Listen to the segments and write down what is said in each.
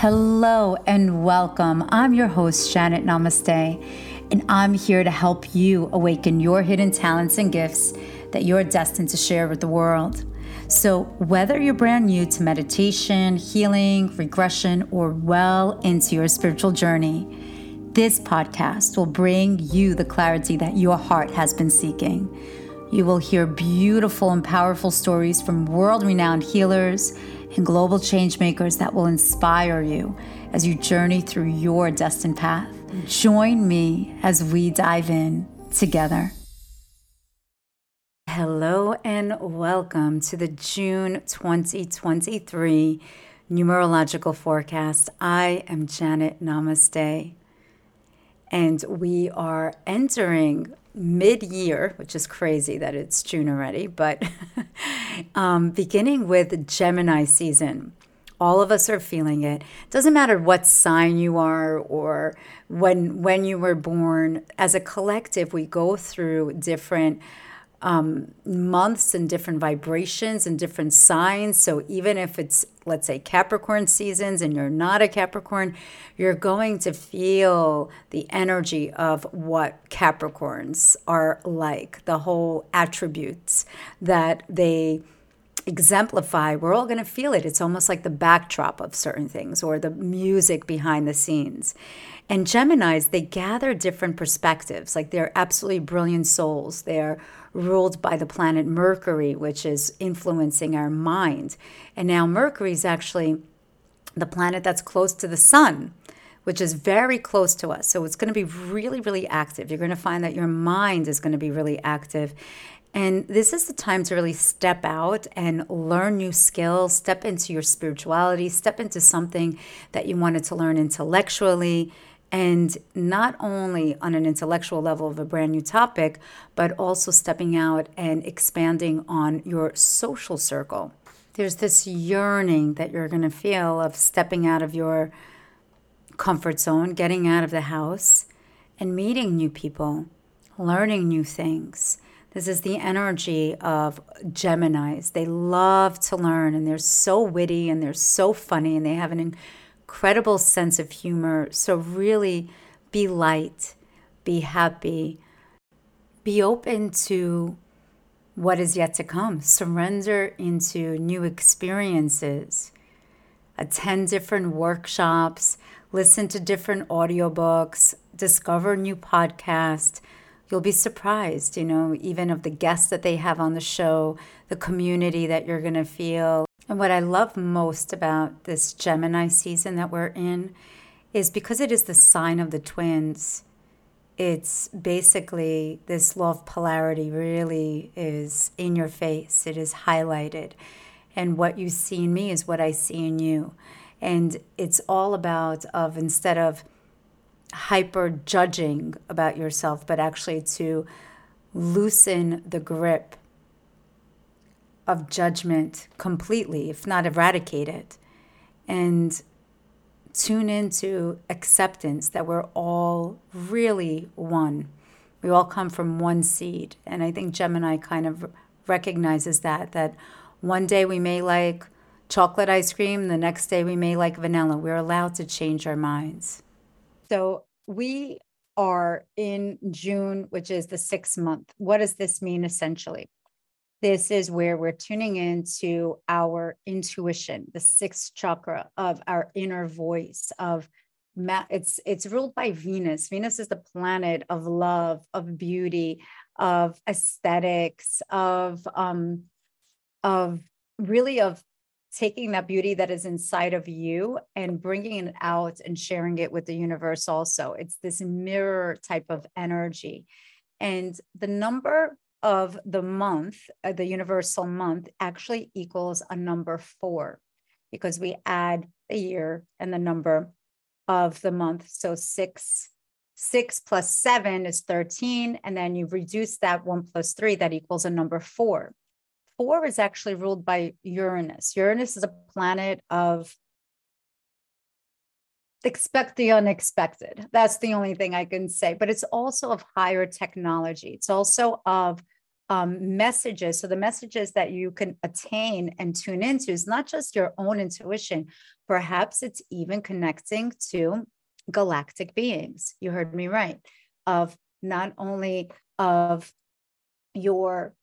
Hello and welcome. I'm your host, Janet Namaste, and I'm here to help you awaken your hidden talents and gifts that you're destined to share with the world. So, whether you're brand new to meditation, healing, regression, or well into your spiritual journey, this podcast will bring you the clarity that your heart has been seeking. You will hear beautiful and powerful stories from world renowned healers and global changemakers that will inspire you as you journey through your destined path. Join me as we dive in together. Hello and welcome to the June 2023 numerological forecast. I am Janet Namaste, and we are entering mid year, which is crazy that it's June already, but um, beginning with Gemini season. All of us are feeling it. Doesn't matter what sign you are or when when you were born. As a collective, we go through different um, months and different vibrations and different signs. So even if it's, let's say, Capricorn seasons and you're not a Capricorn, you're going to feel the energy of what Capricorns are like, the whole attributes that they exemplify. We're all going to feel it. It's almost like the backdrop of certain things or the music behind the scenes. And Geminis, they gather different perspectives. Like they're absolutely brilliant souls. They're ruled by the planet Mercury, which is influencing our mind. And now Mercury is actually the planet that's close to the sun, which is very close to us. So it's going to be really, really active. You're going to find that your mind is going to be really active. And this is the time to really step out and learn new skills, step into your spirituality, step into something that you wanted to learn intellectually, and not only on an intellectual level of a brand new topic, but also stepping out and expanding on your social circle. There's this yearning that you're going to feel of stepping out of your comfort zone, getting out of the house, and meeting new people, learning new things. This is the energy of Geminis. They love to learn and they're so witty and they're so funny and they have an incredible sense of humor. So, really be light, be happy, be open to what is yet to come. Surrender into new experiences. Attend different workshops, listen to different audiobooks, discover new podcasts. You'll be surprised, you know, even of the guests that they have on the show, the community that you're going to feel. And what I love most about this Gemini season that we're in is because it is the sign of the twins, it's basically this law of polarity really is in your face, it is highlighted. And what you see in me is what I see in you. And it's all about of instead of hyper judging about yourself, but actually to loosen the grip of judgment completely, if not eradicate it, and tune into acceptance that we're all really one. We all come from one seed. And I think Gemini kind of recognizes that, that one day we may like chocolate ice cream, the next day we may like vanilla. We're allowed to change our minds. So we are in June, which is the sixth month. What does this mean essentially? This is where we're tuning into our intuition, the sixth chakra of our inner voice of it's it's ruled by Venus. Venus is the planet of love, of beauty, of aesthetics, of um of really of taking that beauty that is inside of you and bringing it out and sharing it with the universe also. It's this mirror type of energy. And the number of the month, uh, the universal month, actually equals a number four because we add the year and the number of the month. So six, six plus seven is 13. And then you reduce that one plus three, that equals a number four. Four is actually ruled by Uranus. Uranus is a planet of expect the unexpected. That's the only thing I can say. But it's also of higher technology. It's also of um, messages. So the messages that you can attain and tune into is not just your own intuition. Perhaps it's even connecting to galactic beings. You heard me right. Of not only of your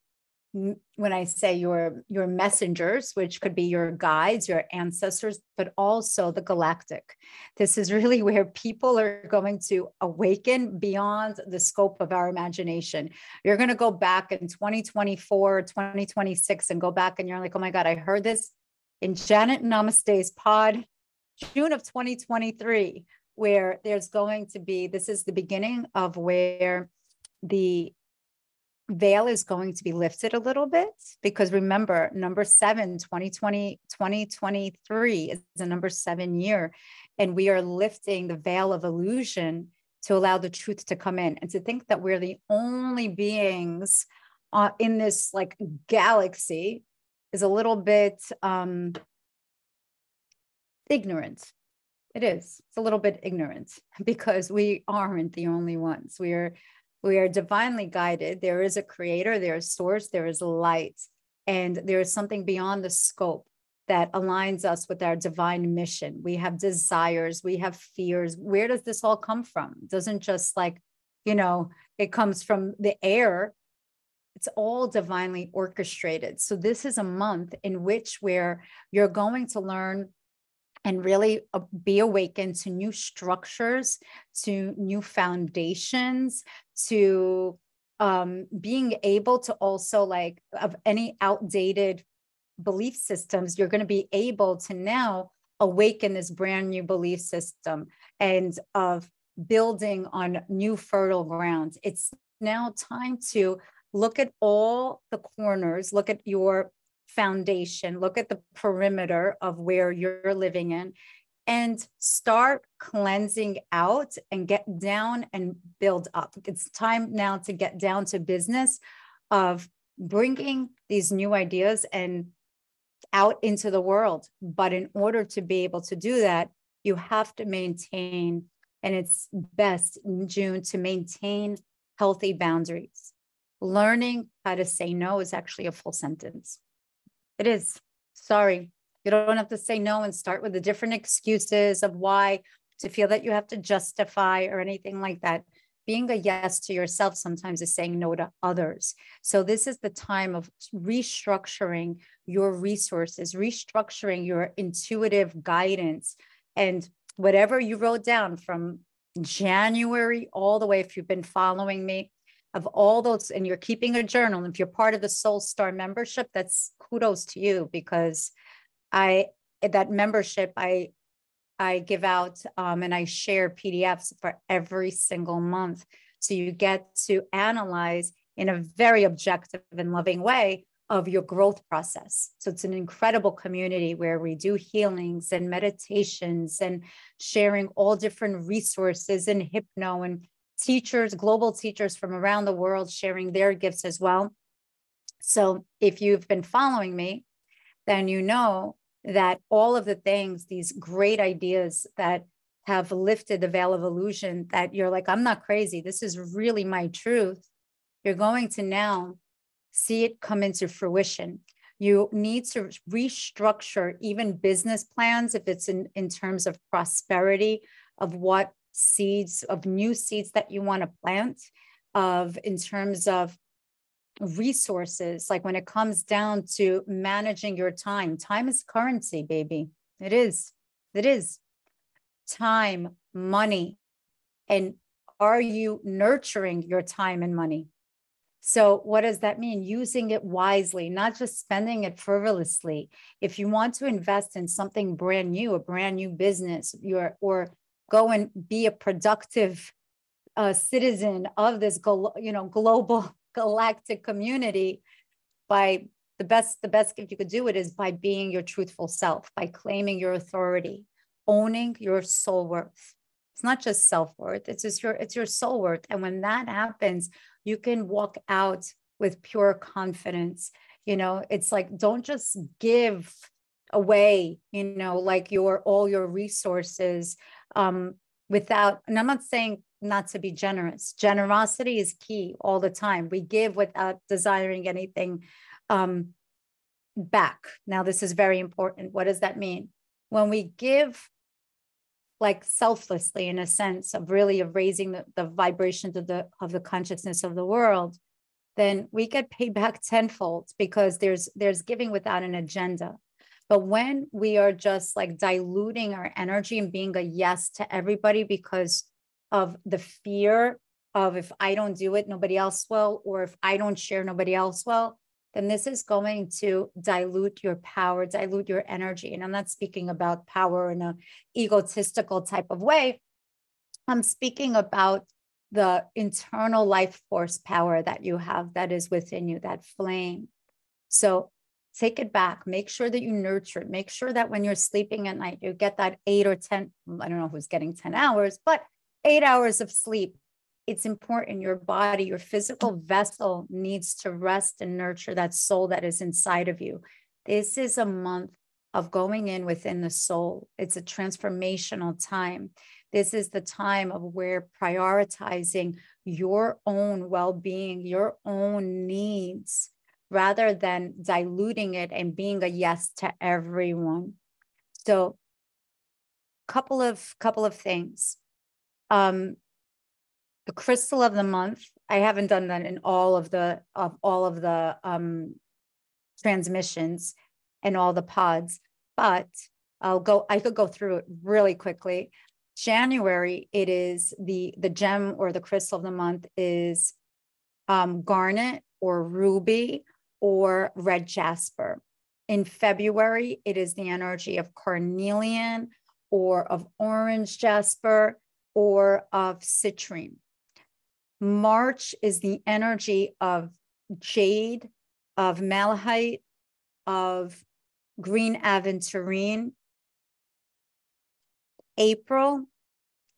when I say your your messengers, which could be your guides, your ancestors, but also the galactic. This is really where people are going to awaken beyond the scope of our imagination. You're going to go back in 2024, 2026, and go back and you're like, oh my God, I heard this in Janet Namaste's pod, June of 2023, where there's going to be, this is the beginning of where the veil is going to be lifted a little bit because remember number seven 2020 2023 is the number seven year and we are lifting the veil of illusion to allow the truth to come in. And to think that we're the only beings uh, in this like galaxy is a little bit um ignorant. It is. It's a little bit ignorant because we aren't the only ones. We are we are divinely guided. There is a creator, there is source, there is light, and there is something beyond the scope that aligns us with our divine mission. We have desires, we have fears. Where does this all come from? It doesn't just like, you know, it comes from the air. It's all divinely orchestrated. So this is a month in which where you're going to learn and really uh, be awakened to new structures, to new foundations, to um, being able to also like of any outdated belief systems, you're going to be able to now awaken this brand new belief system and of building on new fertile grounds. It's now time to look at all the corners, look at your foundation, look at the perimeter of where you're living in, and start cleansing out and get down and build up. It's time now to get down to business of bringing these new ideas and out into the world. But in order to be able to do that, you have to maintain, and it's best in June to maintain healthy boundaries. Learning how to say no is actually a full sentence. It is. Sorry. You don't have to say no and start with the different excuses of why to feel that you have to justify or anything like that. Being a yes to yourself sometimes is saying no to others. So, this is the time of restructuring your resources, restructuring your intuitive guidance, and whatever you wrote down from January all the way, if you've been following me, of all those, and you're keeping a journal. If you're part of the Soul Star membership, that's kudos to you because I that membership I I give out um, and I share PDFs for every single month. So you get to analyze in a very objective and loving way of your growth process. So it's an incredible community where we do healings and meditations and sharing all different resources and hypno and teachers, global teachers from around the world sharing their gifts as well. So if you've been following me, then you know that all of the things, these great ideas that have lifted the veil of illusion, that you're like, I'm not crazy. This is really my truth. You're going to now see it come into fruition. You need to restructure even business plans if it's in, in terms of prosperity, of what seeds, of new seeds that you want to plant, of in terms of resources like when it comes down to managing your time. Time is currency baby. It is. It is. Time money and are you nurturing your time and money? So what does that mean? Using it wisely not just spending it frivolously. If you want to invest in something brand new a brand new business your or go and be a productive uh, citizen of this you know global galactic community by the best the best gift you could do it is by being your truthful self by claiming your authority owning your soul worth. It's not just self-worth it's just your it's your soul worth. And when that happens you can walk out with pure confidence. You know it's like don't just give away you know like your all your resources um without and i'm not saying not to be generous. Generosity is key all the time. We give without desiring anything um, back. Now, this is very important. What does that mean? When we give like selflessly in a sense of really of raising the, the vibrations of the of the consciousness of the world, then we get paid back tenfold because there's there's giving without an agenda. But when we are just like diluting our energy and being a yes to everybody because of the fear of if I don't do it, nobody else will, or if I don't share, nobody else will, then this is going to dilute your power, dilute your energy. And I'm not speaking about power in an egotistical type of way. I'm speaking about the internal life force power that you have that is within you, that flame. So take it back. Make sure that you nurture it. Make sure that when you're sleeping at night, you get that eight or 10, I don't know who's getting 10 hours, but eight hours of sleep. It's important. Your body, your physical vessel needs to rest and nurture that soul that is inside of you. This is a month of going in within the soul. It's a transformational time. This is the time of where prioritizing your own well being, your own needs, rather than diluting it and being a yes to everyone. So, couple of couple of things. Um, the crystal of the month. I haven't done that in all of the of all of the um, transmissions and all the pods, but I'll go. I could go through it really quickly. January, it is the the gem or the crystal of the month is um, garnet or ruby or red jasper. In February, it is the energy of carnelian or of orange jasper or of citrine. March is the energy of jade, of malachite, of green aventurine. April,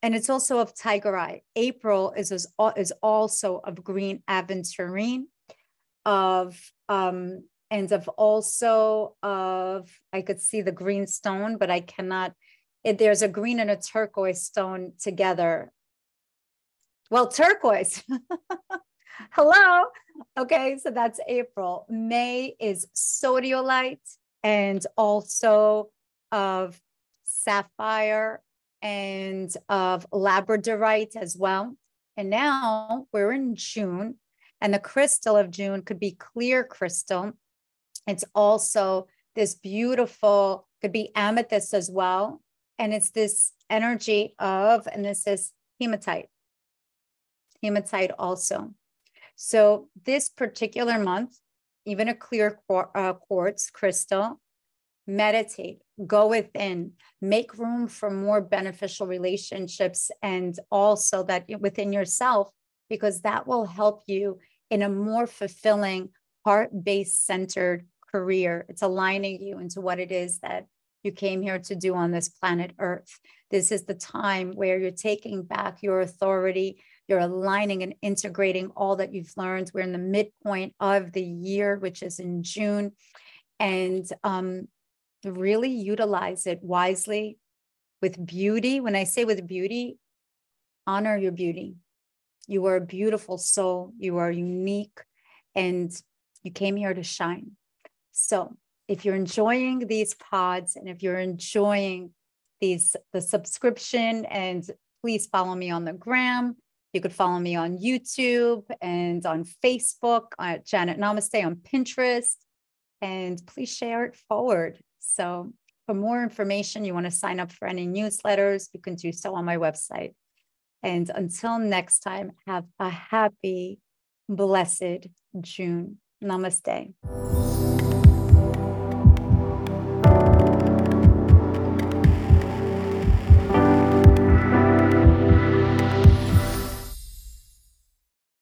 and it's also of tigerite. April is, is, is also of green aventurine of um, and of also of I could see the green stone, but I cannot. It, there's a green and a turquoise stone together. Well, turquoise. Hello. Okay, so that's April. May is sodalite and also of sapphire and of labradorite as well. And now we're in June. And the crystal of June could be clear crystal. It's also this beautiful, could be amethyst as well. And it's this energy of, and this is hematite, hematite also. So this particular month, even a clear uh, quartz crystal, meditate, go within, make room for more beneficial relationships, and also that within yourself, because that will help you in a more fulfilling, heart based centered career. It's aligning you into what it is that you came here to do on this planet Earth. This is the time where you're taking back your authority, you're aligning and integrating all that you've learned. We're in the midpoint of the year, which is in June, and um, really utilize it wisely with beauty. When I say with beauty, honor your beauty. You are a beautiful soul. You are unique and you came here to shine. So, if you're enjoying these pods and if you're enjoying these the subscription and please follow me on the gram you could follow me on youtube and on facebook at janet namaste on pinterest and please share it forward so for more information you want to sign up for any newsletters you can do so on my website and until next time, have a happy, blessed June. Namaste.